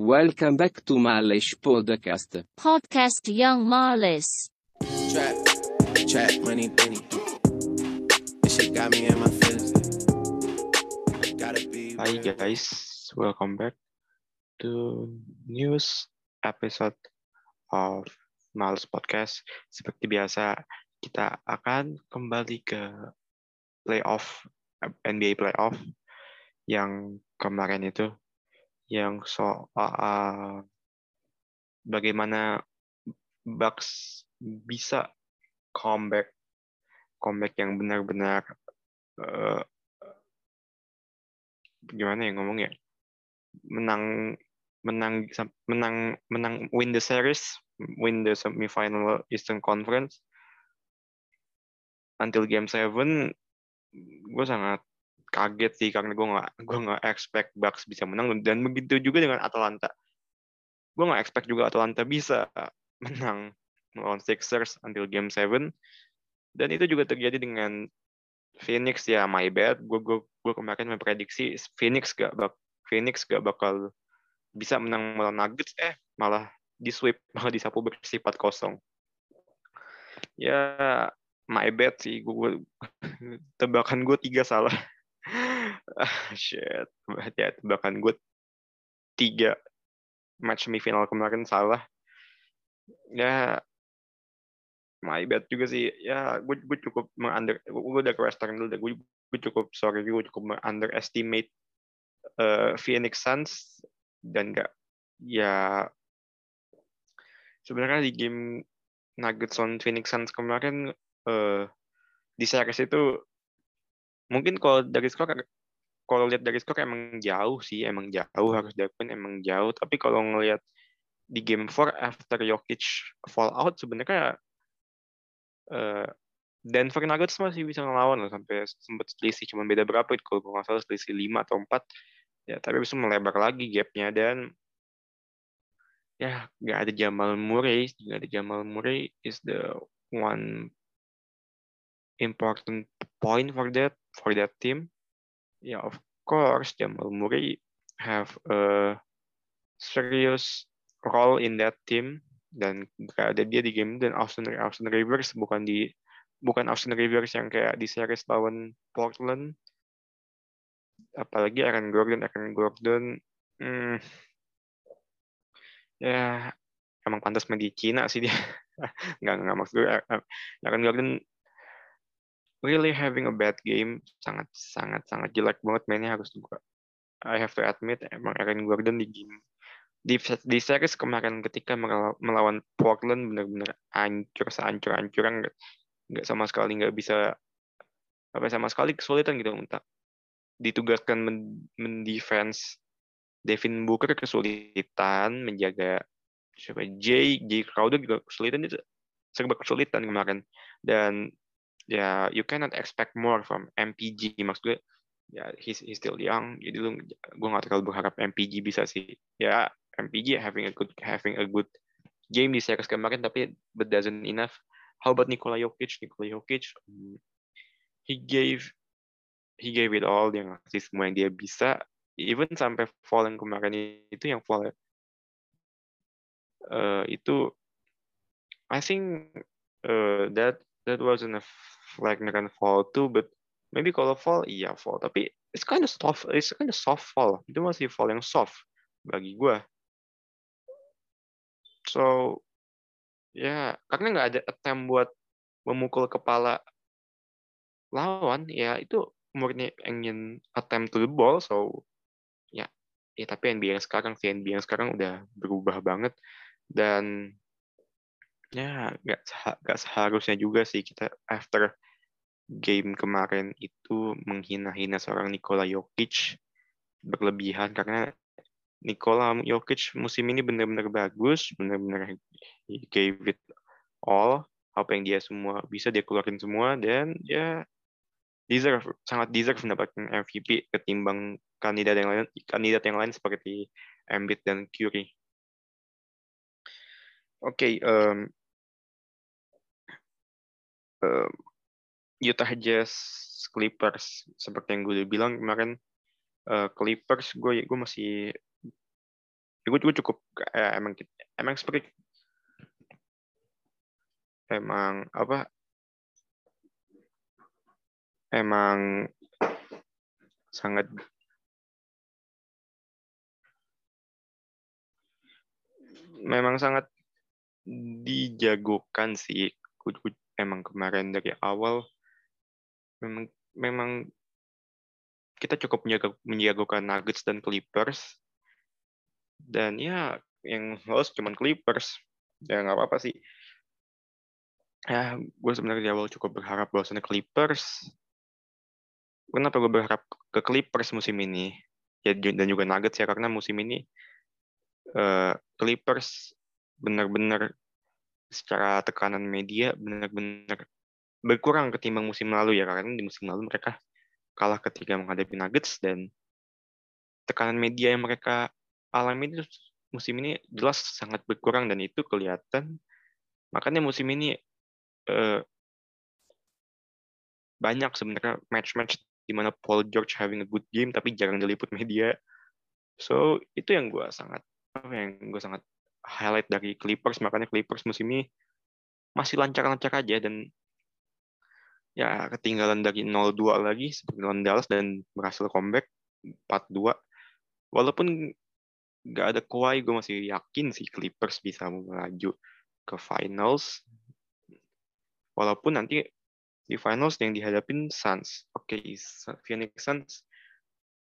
Welcome back to Malish Podcast. Podcast Young Marlis. Trap, trap, money, penny. This shit got me in my feelings. Gotta be. Hi guys, welcome back to news episode of Males Podcast. Seperti biasa, kita akan kembali ke playoff NBA playoff yang kemarin itu, yang soal bagaimana Bucks bisa comeback, comeback yang benar-benar eh, gimana ya ngomongnya? Menang menang menang menang win the series win the semifinal Eastern Conference. Until game 7 gue sangat kaget sih karena gue nggak gue nggak expect Bucks bisa menang. Dan begitu juga dengan Atalanta gue nggak expect juga Atalanta bisa menang melawan Sixers until game 7 dan itu juga terjadi dengan Phoenix ya my bad. Gue gue gue kemarin memprediksi Phoenix gak bak Phoenix gak bakal bisa menang melawan Nuggets. Eh malah di sweep malah disapu bersih 4-0 ya my bad sih. Gue tebakan gue tiga salah ah shit ya tebakan gue tiga match semifinal kemarin salah. Ya my bad juga sih. Ya gue gue cukup mengunder gue udah ke western dulu deh. Gue gue cukup sorry gue cukup underestimate uh, Phoenix Suns. Dan enggak ya sebenarnya di game Nuggets on Phoenix Suns kemarin eh di series itu mungkin kalau dari skor kalau lihat dari skor emang jauh sih emang jauh harus diakuin emang jauh. Tapi kalau ngelihat di game 4 after Jokic fall out sebenarnya eh, Denver Nuggets masih bisa ngelawan loh sampai sempat selisih. Cuma beda berapa itu kalau nggak salah selisih 5 atau 4 ya tapi bisa melebar lagi gapnya. Dan ya nggak ada Jamal Murray. Nggak ada Jamal Murray is the one important point for that for that team. Ya of course Jamal Murray have a serious role in that team dan ada dia di game dan Austin Austin Rivers bukan di bukan Austin Rivers yang kayak di series lawan Portland. Apalagi Aaron Gordon Aaron Gordon hmm, ya emang pantas main di Cina sih dia. Nggak nggak maksud gue Aaron Gordon really having a bad game sangat sangat sangat jelek banget mainnya harus juga I have to admit emang Aaron Gordon di game di, di series kemarin ketika melawan Portland benar-benar hancur sehancur hancuran nggak sama sekali nggak bisa apa sama sekali kesulitan gitu untuk ditugaskan mendefense Devin Booker kesulitan menjaga siapa Jay Jay Crowder juga kesulitan itu serba kesulitan kemarin. Dan ya you cannot expect more from MPG maksud gue ya he's, he's still young. Jadi lu gue nggak terlalu berharap MPG bisa sih. Ya MPG having a good having a good game di series kemarin tapi but doesn't enough. How about Nikola Jokic? Nikola Jokic um, he gave he gave it all. Dia ngasih semua yang dia bisa. Even sampai fall yang kemarin itu yang fall uh, itu I think uh, that that wasn't a flagrant fall too but maybe kalau fall? Iya fall. Tapi it's kind of soft it's kind of soft fall. Itu masih fall yang soft bagi gue so ya karena nggak ada attempt buat memukul kepala lawan ya itu murni ingin attempt to the ball so ya. Ya tapi NBA yang sekarang si NBA yang sekarang udah berubah banget. Dan ya nggak nggak seharusnya juga sih kita after game kemarin itu menghina-hina seorang Nikola Jokic berlebihan karena Nikola Jokic musim ini benar-benar bagus, benar-benar gave it all, apa yang dia semua bisa dia keluarin semua dan ya deserve sangat deserve mendapatkan MVP ketimbang kandidat yang lain kandidat yang lain seperti Embiid dan Curry. Oke, okay, um, um, Utah Jazz Clippers seperti yang gue udah bilang kemarin uh, Clippers gue gue masih gue juga cukup eh, emang emang seperti emang apa? Emang sangat memang sangat dijagokan sih emang kemarin dari awal memang memang kita cukup menjaga, menjagokan Nuggets dan Clippers. Dan ya yang lolos cuman Clippers. Ya nggak apa-apa sih. Ya gue sebenarnya di awal cukup berharap bahwasannya Clippers. Kenapa gue berharap ke Clippers musim ini? Ya dan juga Nuggets ya karena musim ini uh, Clippers benar-benar secara tekanan media benar-benar berkurang ketimbang musim lalu ya karena di musim lalu mereka kalah ketika menghadapi Nuggets dan tekanan media yang mereka alami itu musim ini jelas sangat berkurang dan itu kelihatan. Makanya musim ini uh, banyak sebenarnya match-match di mana Paul George having a good game tapi jarang diliput media. So itu yang gue sangat apa yang gue sangat highlight dari Clippers makanya Clippers musim ini masih lancar-lancar aja dan ya ketinggalan dari 0-2 lagi seperti lawan Dallas dan berhasil comeback 4-2 walaupun nggak ada Kawhi gue masih yakin sih Clippers bisa melaju ke finals. Walaupun nanti di finals yang dihadapin Suns. Oke okay, Phoenix Suns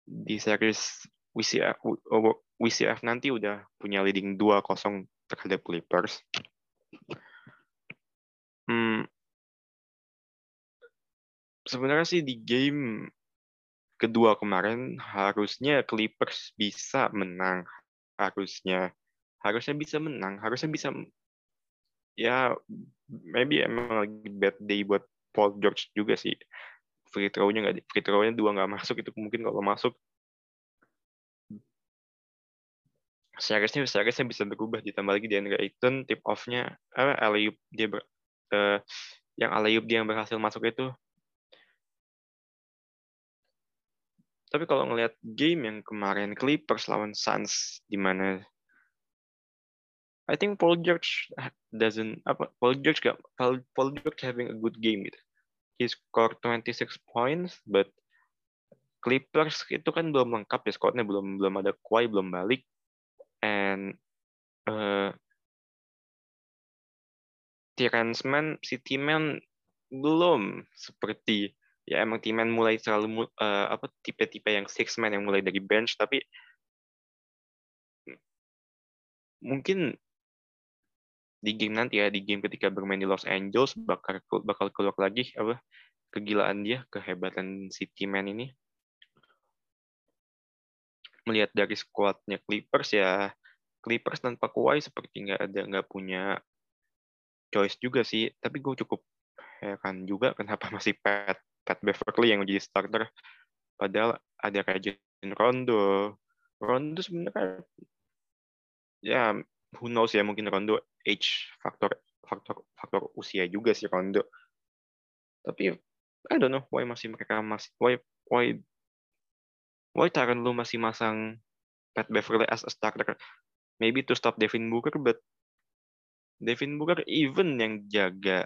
di series WCF, WCF nanti udah punya leading 2-0 terhadap Clippers. Hmm, sebenarnya sih di game kedua kemarin harusnya Clippers bisa menang. Harusnya harusnya bisa menang, harusnya bisa ya maybe emang lagi bad day buat Paul George juga sih. Free throw-nya nggak free throw-nya dua nggak masuk itu mungkin kalau masuk seharusnya seharusnya bisa berubah ditambah lagi Deandre Ayton tip off-nya apa Alayup dia ber, uh, yang Alayup dia yang berhasil masuk itu tapi kalau ngelihat game yang kemarin Clippers lawan Suns di mana I think Paul George doesn't apa Paul George gak Paul, Paul George having a good game gitu. He scored 26 points but Clippers itu kan belum lengkap ya squadnya belum belum ada Kawhi belum balik and uh, Terrence Mann, si Timan belum seperti ya emang Timan mulai selalu uh, apa tipe-tipe yang six man yang mulai dari bench tapi mungkin di game nanti ya di game ketika bermain di Los Angeles bakal bakal keluar lagi apa kegilaan dia kehebatan si ini melihat dari squadnya Clippers ya Clippers tanpa Kawhi seperti nggak ada nggak punya choice juga sih. Tapi gue cukup heran juga kenapa masih Pat Pat Beverly yang menjadi starter. Padahal ada Jalen Rondo. Rondo sebenarnya ya who knows ya mungkin Rondo age faktor faktor faktor usia juga sih Rondo. Tapi I don't know why masih mereka masih why why why Tyron lu masih masang Pat Beverly as a starter? Maybe to stop Devin Booker, but Devin Booker even yang jaga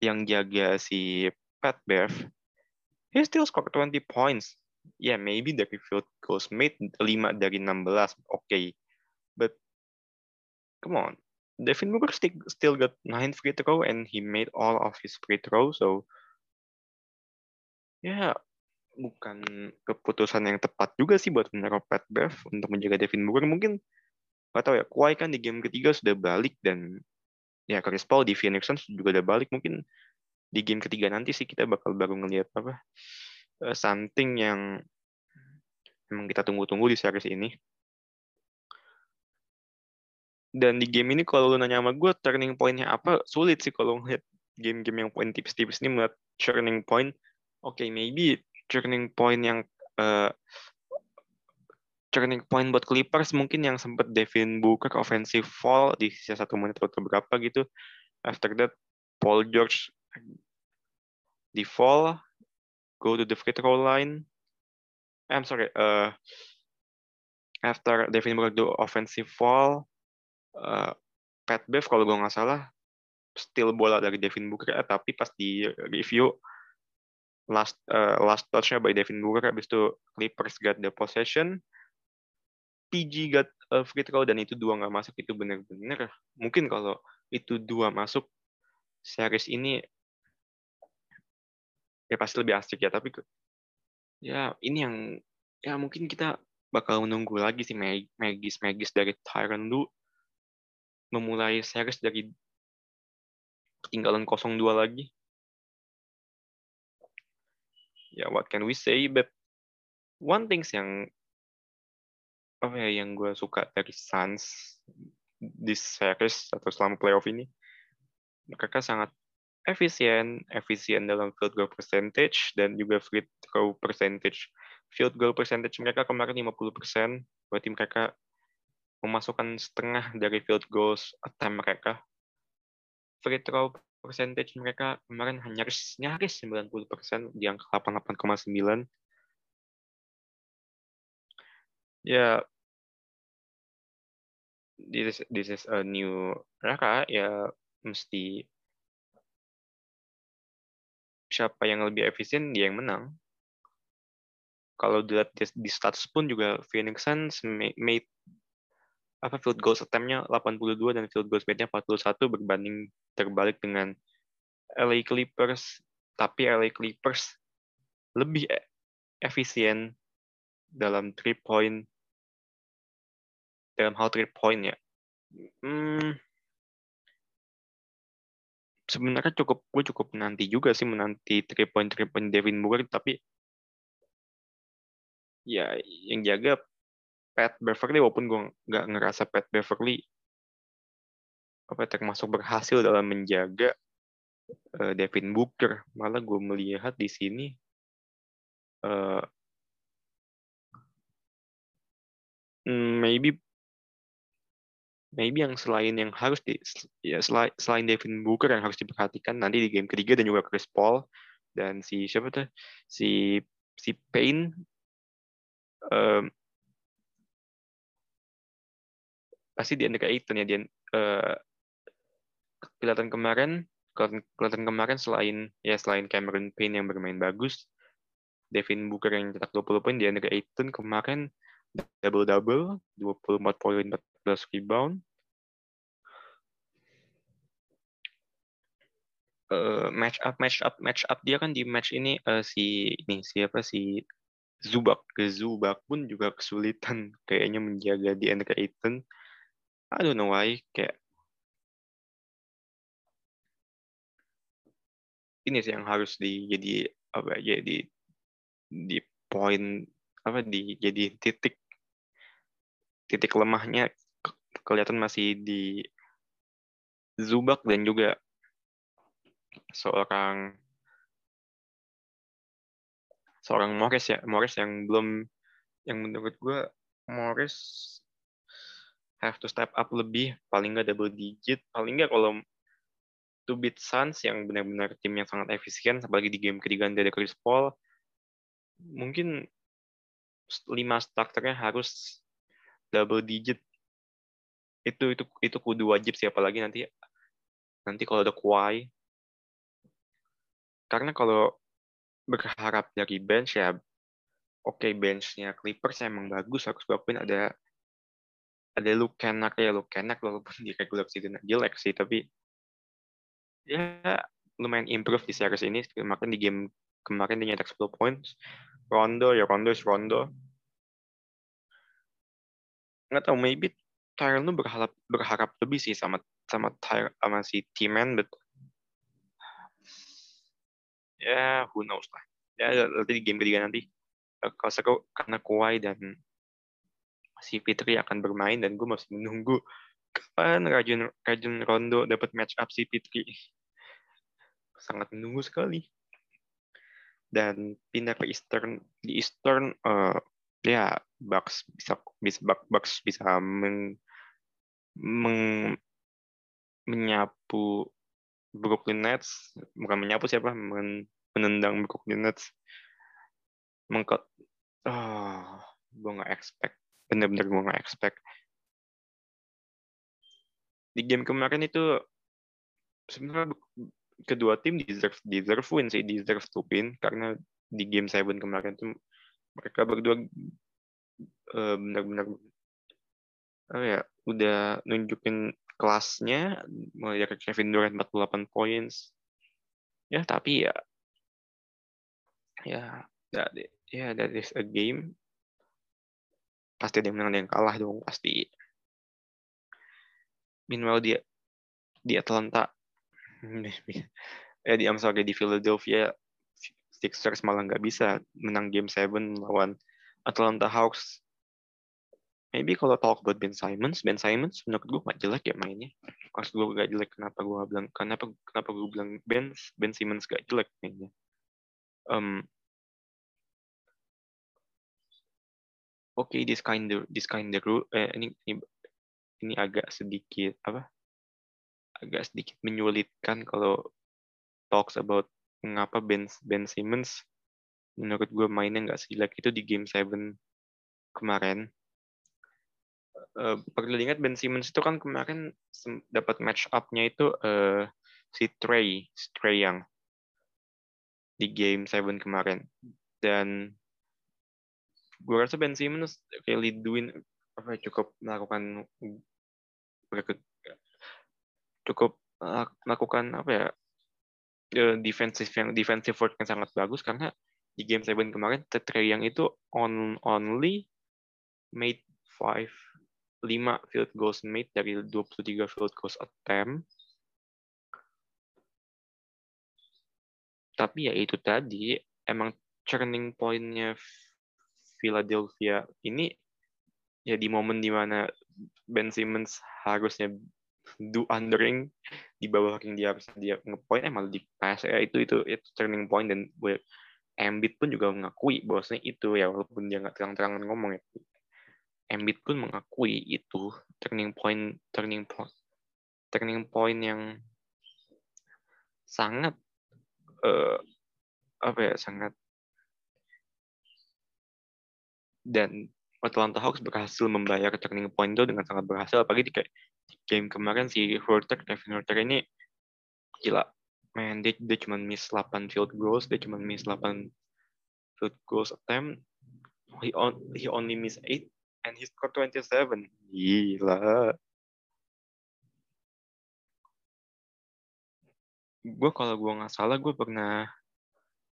yang jaga si Pat Bev, he still scored 20 points. Yeah, maybe dari field goals made 5 dari 16, okay. But come on, Devin Booker still, still got 9 free throw and he made all of his free throw, so yeah, bukan keputusan yang tepat juga sih buat menaruh Pat Bev untuk menjaga Devin Booker. Mungkin nggak tahu ya, Kawhi kan di game ketiga sudah balik dan ya Chris Paul di Phoenix Suns juga udah balik. Mungkin di game ketiga nanti sih kita bakal baru ngelihat apa uh, something yang emang kita tunggu-tunggu di series ini. Dan di game ini kalau lu nanya sama gue turning point-nya apa, sulit sih kalau ngeliat game-game yang poin tipis-tipis ini melihat turning point. Oke, okay, maybe turning point yang uh, turning point buat Clippers mungkin yang sempat Devin Booker offensive fall di sisa satu menit atau berapa gitu. After that, Paul George di fall, go to the free throw line. I'm sorry, uh, after Devin Booker do offensive foul, uh, Pat Bev kalau gue nggak salah steal bola dari Devin Booker, eh, tapi pas di review last uh, last touch-nya by Devin Booker, habis itu Clippers got the possession, PG got a free throw dan itu dua nggak masuk itu benar-benar mungkin kalau itu dua masuk series ini ya pasti lebih asik ya. Tapi ya ini yang ya mungkin kita bakal menunggu lagi sih magis magis dari Tyron lu memulai series dari ketinggalan 0-2 lagi. Ya, what can we say? But one things yang apa ya yang gue suka dari Suns di series atau selama playoff ini, mereka sangat efisien, efisien dalam field goal percentage dan juga free throw percentage. Field goal percentage mereka kemarin 50%, berarti mereka memasukkan setengah dari field goals attempt mereka. Free throw percentage mereka kemarin nyaris nyaris 90% di angka 88,9. Ya, this this is a new era ya mesti siapa yang lebih efisien dia yang menang. Kalau dilihat di, di status pun juga Phoenix Suns made apa field goal attempt-nya 82 dan field goal made-nya 41 berbanding terbalik dengan LA Clippers. Tapi LA Clippers lebih e, efisien dalam three point dalam hal three point ya. Hmm, sebenarnya cukup gue cukup menanti juga sih menanti three point three point Devin Booker tapi ya yang jaga Pat Beverly walaupun gue nggak ngerasa Pat Beverly apa termasuk berhasil dalam menjaga uh, Devin Booker. Malah gue melihat di sini uh, maybe maybe yang selain yang harus di ya selain, selain Devin Booker yang harus diperhatikan nanti di game ketiga dan juga Chris Paul dan si siapa tuh? Si si Payne um, pasti di Ayton ya dia uh, kelihatan kemarin kelihatan kemarin selain ya selain Cameron Payne yang bermain bagus Devin Booker yang cetak 20 poin di Andrea Ayton kemarin double double 24 poin 14 rebound. Uh, match up match up match up dia kan di match ini uh, si ini siapa si Zubak. Ke Zubak pun juga kesulitan kayaknya menjaga di Andrea Ayton I don't know why kayak ini sih yang harus di jadi apa ya di di poin apa di jadi titik titik lemahnya kelihatan masih di Zubak dan juga seorang seorang Morris ya Morris yang belum yang menurut gue Morris have to step up lebih, paling nggak double digit, paling nggak kalau to beat Suns yang benar-benar tim yang sangat efisien, apalagi di game ketiga dari Chris Paul, mungkin lima starternya harus double digit. Itu itu itu kudu wajib sih, apalagi nanti nanti kalau ada Kawhi. Karena kalau berharap dari bench ya, oke okay, benchnya Clippers emang bagus, harus gue ada ada Luke Kennard ya Luke Kennard walaupun di regular season jelek sih tapi ya lumayan improve di series ini. Kemarin di game kemarin dia nyetak 10 points. Rondo ya Rondo is Rondo. Nggak tahu maybe Tyrell lu berharap berharap lebih sih sama sama Tyrell sama si T-Man but ya yeah, who knows lah. Ya nanti di game ketiga nanti kalau seru karena Kawhi dan si Fitri akan bermain dan gue masih menunggu kapan Rajun Rajun Rondo dapat match up si Fitri. Sangat menunggu sekali. Dan pindah ke Eastern di Eastern uh, ya Bucks bisa bisa Bucks bisa meng, meng, menyapu Brooklyn Nets bukan menyapu siapa men, menendang Brooklyn Nets mengkot oh, gue nggak expect bener-bener gue nggak expect. Di game kemarin itu sebenarnya kedua tim deserve deserve win sih deserve to win. Karena di game seven kemarin tuh mereka berdua uh, benar-benar apa ya udah nunjukin kelasnya. Mulai dari Kevin Durant 48 points. Ya tapi ya ya that ya that is a game pasti ada yang menang ada yang kalah dong pasti. Meanwhile dia di Atlanta ya di sorry di Philadelphia Sixers malah nggak bisa menang game 7 lawan Atlanta Hawks. Maybe kalau talk about Ben Simmons Ben Simmons menurut gue gak jelek ya mainnya. Pas gue gak jelek kenapa gue bilang kenapa kenapa gue bilang Ben Ben Simmons gak jelek mainnya? Um, okay, this kind of this kind of eh, ini, ini ini agak sedikit apa agak sedikit menyulitkan kalau talks about mengapa Ben Ben Simmons menurut gue mainnya nggak sejelek itu di game 7 kemarin. Uh, perlu diingat Ben Simmons itu kan kemarin dapat match up-nya itu uh, si Trey, Trey yang di game 7 kemarin. Dan gue rasa Ben Simmons really doing apa cukup melakukan cukup melakukan apa ya defensive yang defensive work yang sangat bagus karena di game 7 kemarin Trey yang itu on only made 5 5 field goals made dari 23 field goals attempt. Tapi ya itu tadi emang turning pointnya Philadelphia ini ya di momen di mana Ben Simmons harusnya do undering di bawah ring dia harus dia ngepoint eh malah di pass. Ya itu itu itu turning point. Dan gue Embiid pun juga mengakui bahwasanya itu ya walaupun dia nggak terang-terangan ngomong ya Embiid pun mengakui itu turning point turning point turning point yang sangat uh, apa ya sangat dan Atlanta Hawks berhasil membayar turning point itu dengan sangat berhasil apalagi di kayak game kemarin si Hurter, Kevin Hurter ini gila. Man, dia, dia cuma miss 8 field goals, dia cuma miss 8 field goals attempt. He, on, he only miss 8 and he scored 27. Gila. Gue kalau gue nggak salah, gue pernah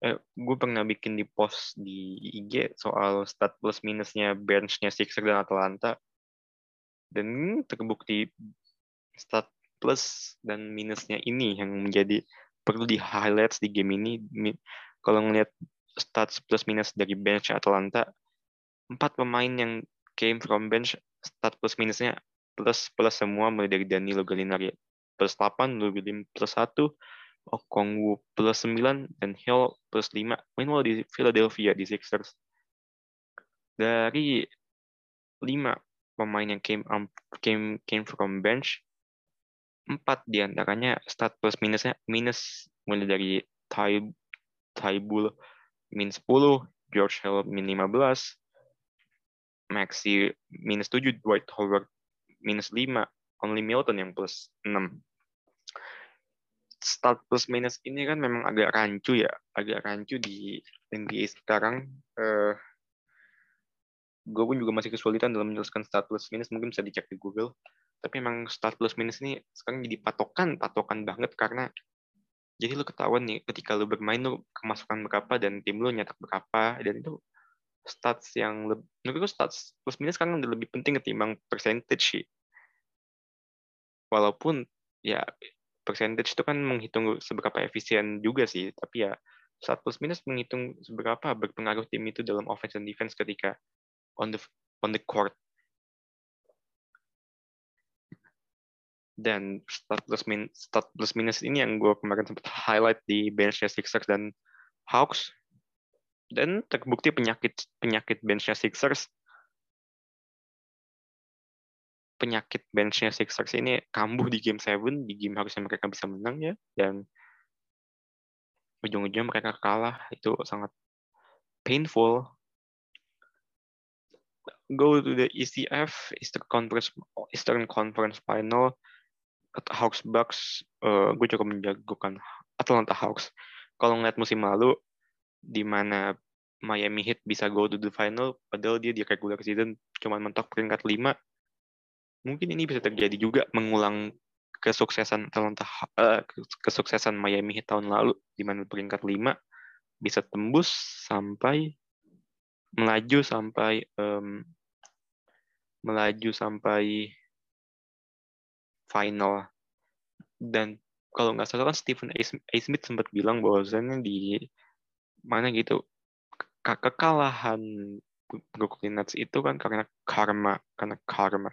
eh, gue pernah bikin di post di IG soal stat plus minusnya benchnya Sixers dan Atlanta. Dan terbukti stat plus dan minusnya ini yang menjadi perlu di highlights di game ini. Kalau ngelihat stats plus minus dari bench Atlanta empat pemain yang came from bench stat plus minusnya plus plus semua mulai dari Danilo Gallinari plus 8, Lou William plus 1, Okongwu plus 9, dan Hill plus 5. Main di Philadelphia di Sixers. Dari 5 pemain yang came um, came came from bench empat di antaranya start plus minusnya minus mulai dari Ty Tybul min 10 George Hill min 15 Maxi minus 7 Dwight Howard minus 5 only Milton yang plus 6 start plus minus ini kan memang agak rancu ya agak rancu di NBA sekarang. Uh, gue pun juga masih kesulitan dalam menjelaskan start plus minus mungkin bisa dicek di Google. Tapi emang start plus minus ini sekarang jadi patokan patokan banget karena jadi lo ketahuan nih ketika lo bermain lo kemasukan berapa dan tim lo nyetak berapa dan itu stats yang lebih menurut gue stats plus minus sekarang udah lebih penting ketimbang percentage sih. Walaupun ya percentage itu kan menghitung seberapa efisien juga sih tapi ya start plus minus menghitung seberapa berpengaruh tim itu dalam offense dan defense ketika on the on the court. Dan start plus min start plus minus ini yang gue kemarin sempat highlight di benchnya Sixers dan Hawks. Dan terbukti penyakit penyakit benchnya Sixers penyakit benchnya Sixers ini kambuh di game 7, di game harusnya mereka bisa menang ya, dan ujung-ujungnya mereka kalah, itu sangat painful. Go to the ECF Eastern Conference Eastern Conference Final. Hawks Bucks uh, gue cukup menjagokan Atlanta Hawks. Kalau ngeliat musim lalu di mana Miami Heat bisa go to the final padahal dia di regular season cuma mentok peringkat 5 mungkin ini bisa terjadi juga mengulang kesuksesan Atlanta uh, kesuksesan Miami tahun lalu di mana peringkat 5 bisa tembus sampai melaju sampai um, melaju sampai final dan kalau nggak salah kan Stephen A. Smith sempat bilang bahwasannya di mana gitu ke kekalahan Brooklyn Nets itu kan karena karma karena karma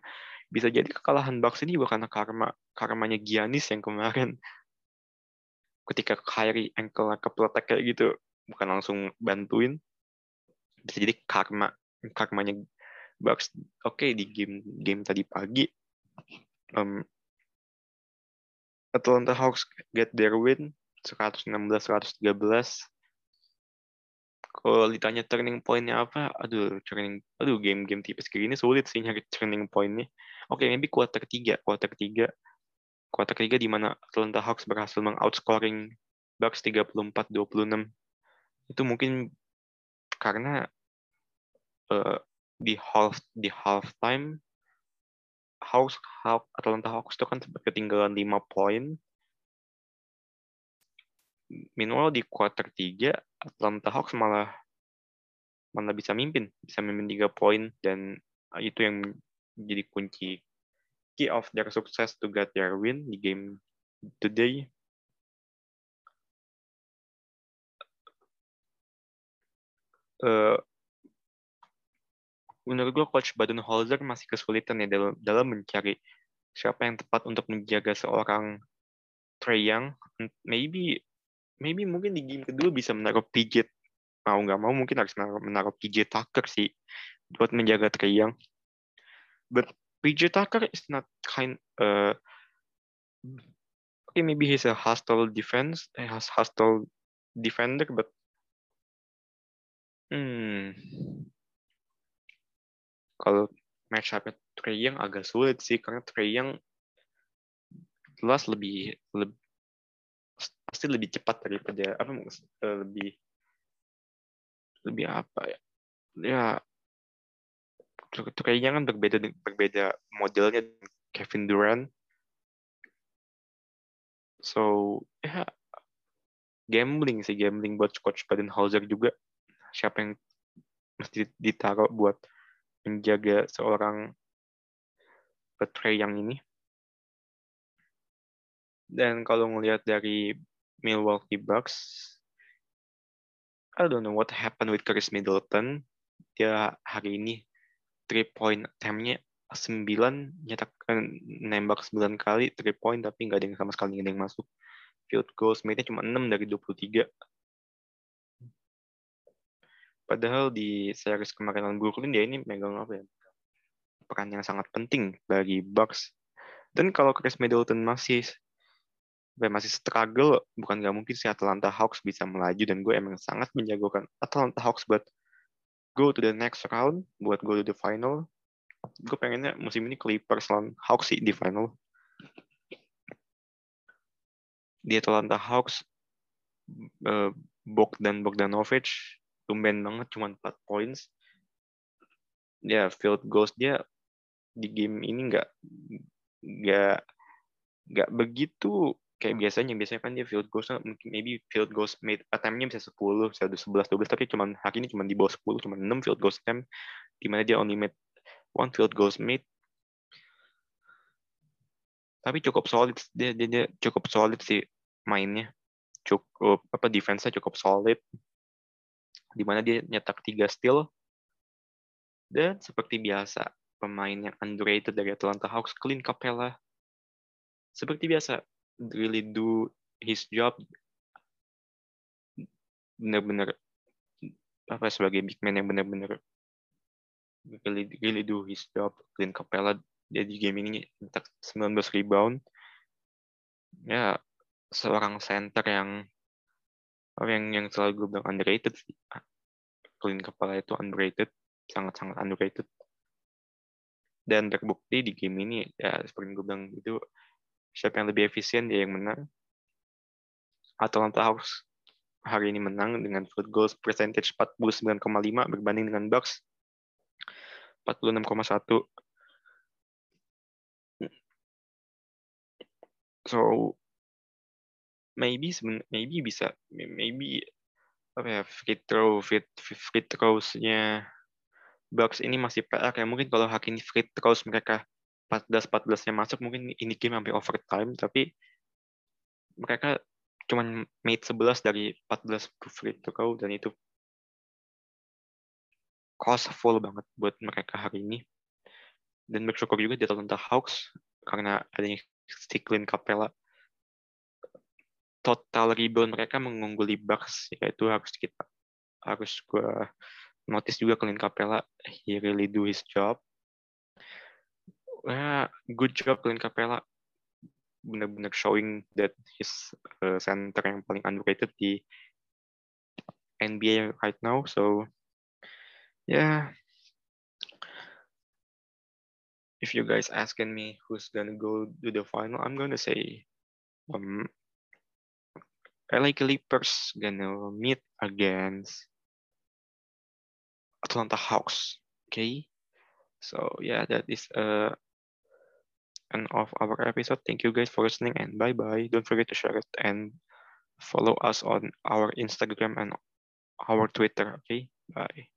bisa jadi kekalahan Bucks ini bukan karena karma karmanya Giannis yang kemarin. Ketika Kyrie ankle kepletek kayak gitu bukan langsung bantuin. Bisa jadi karma karmanya Bucks oke okay, di game game tadi pagi um, Atlanta Hawks get their win 116-113 kalau ditanya turning pointnya apa, aduh turning, aduh game-game tipis kayak gini sulit sih nyari turning pointnya. Oke, okay, maybe quarter 3, quarter 3, quarter 3 di mana Atlanta Hawks berhasil meng-outscoring Bucks 34-26. Itu mungkin karena uh, di half di half time Hawks, Hawks Atlanta Hawks itu kan sempat ketinggalan 5 poin. Meanwhile di quarter 3 Atlanta Hawks malah malah bisa mimpin, bisa mimpin 3 poin. Dan itu yang jadi kunci key of their success to get their win di game today. Uh, menurut gue coach Baden-Holzer masih kesulitan ya dalam, dalam mencari siapa yang tepat untuk menjaga seorang Trey Young. Maybe maybe mungkin di game kedua bisa menaruh PJ mau nggak mau mungkin harus menaruh, menaruh PJ Tucker sih buat menjaga Trey Young. But PJ Tucker is not kind uh, okay maybe he's a hostile defense, he has hostile defender but hmm. Kalau match up Trey Young agak sulit sih karena Trey Young jelas lebih, lebih pasti lebih cepat daripada apa eh, lebih lebih apa ya? Ya kayaknya kan berbeda berbeda modelnya Kevin Durant so ya gambling sih gambling buat coach Baden-Holzer juga siapa yang mesti ditaruh buat menjaga seorang Trey yang ini dan kalau ngelihat dari Milwaukee Bucks. I don't know what happened with Chris Middleton. Dia hari ini three point attempt-nya 9 nyetak eh, nembak 9 kali three point tapi nggak ada yang sama sekali ada yang masuk. Field goal made-nya cuma 6 dari 23. Padahal di series kemarin lawan Brooklyn dia ini megang apa ya? Peran yang sangat penting bagi Bucks. Dan kalau Chris Middleton masih gue masih struggle, bukan gak mungkin si Atlanta Hawks bisa melaju dan gue emang sangat menjagokan Atlanta Hawks buat go to the next round, buat go to the final. Gue pengennya musim ini Clippers lawan Hawks sih di final. Di Atlanta Hawks, uh, Bogdan Bogdanovic tumben banget cuma 4 points. Ya, field goals dia di game ini nggak nggak nggak begitu kayak biasanya biasanya kan dia field goals mungkin maybe field goals made attempt-nya bisa 10, bisa 11, 12 tapi cuman hari ini cuma di bawah 10, cuma 6 field goals attempt di mana dia only made one field goals made. Tapi cukup solid dia, dia, dia cukup solid sih mainnya. Cukup apa defense-nya cukup solid. Di mana dia nyetak 3 steal. Dan seperti biasa, pemain yang underrated dari Atlanta Hawks, Clint Capella. Seperti biasa, really do his job benar-benar apa sebagai big man yang benar-benar really, really do his job Clint Capella. Dia di game ini mencetak 19 rebound ya seorang center yang yang yang selalu gue bilang underrated Clint Capella itu underrated sangat-sangat underrated. Dan terbukti di game ini ya seperti gue bilang itu siapa yang lebih efisien dia yang menang. Atlanta Hawks hari ini menang dengan field goals percentage 49,5 berbanding dengan Bucks 46,1. So maybe maybe bisa maybe apa ya free throw free, free throws-nya Bucks ini masih PR ya mungkin kalau hari ini free throws mereka 14 14 nya masuk mungkin ini game sampai overtime tapi mereka cuma made 11 dari 14 free throw dan itu costful banget buat mereka hari ini dan bersyukur juga di Atlanta Hawks karena adanya si Clint Capella total rebound mereka mengungguli Bucks yaitu harus kita harus gue notice juga Clint Capella he really do his job yeah, good job Clint Capella benar-benar showing that his uh, center yang paling underrated di NBA right now. So yeah, if you guys asking me who's gonna go to the final, I'm gonna say um, LA Clippers gonna meet against Atlanta Hawks. Okay, so yeah, that is uh end of our episode. Thank you guys for listening and bye bye. Don't forget to share it and follow us on our Instagram and our Twitter. Okay, bye.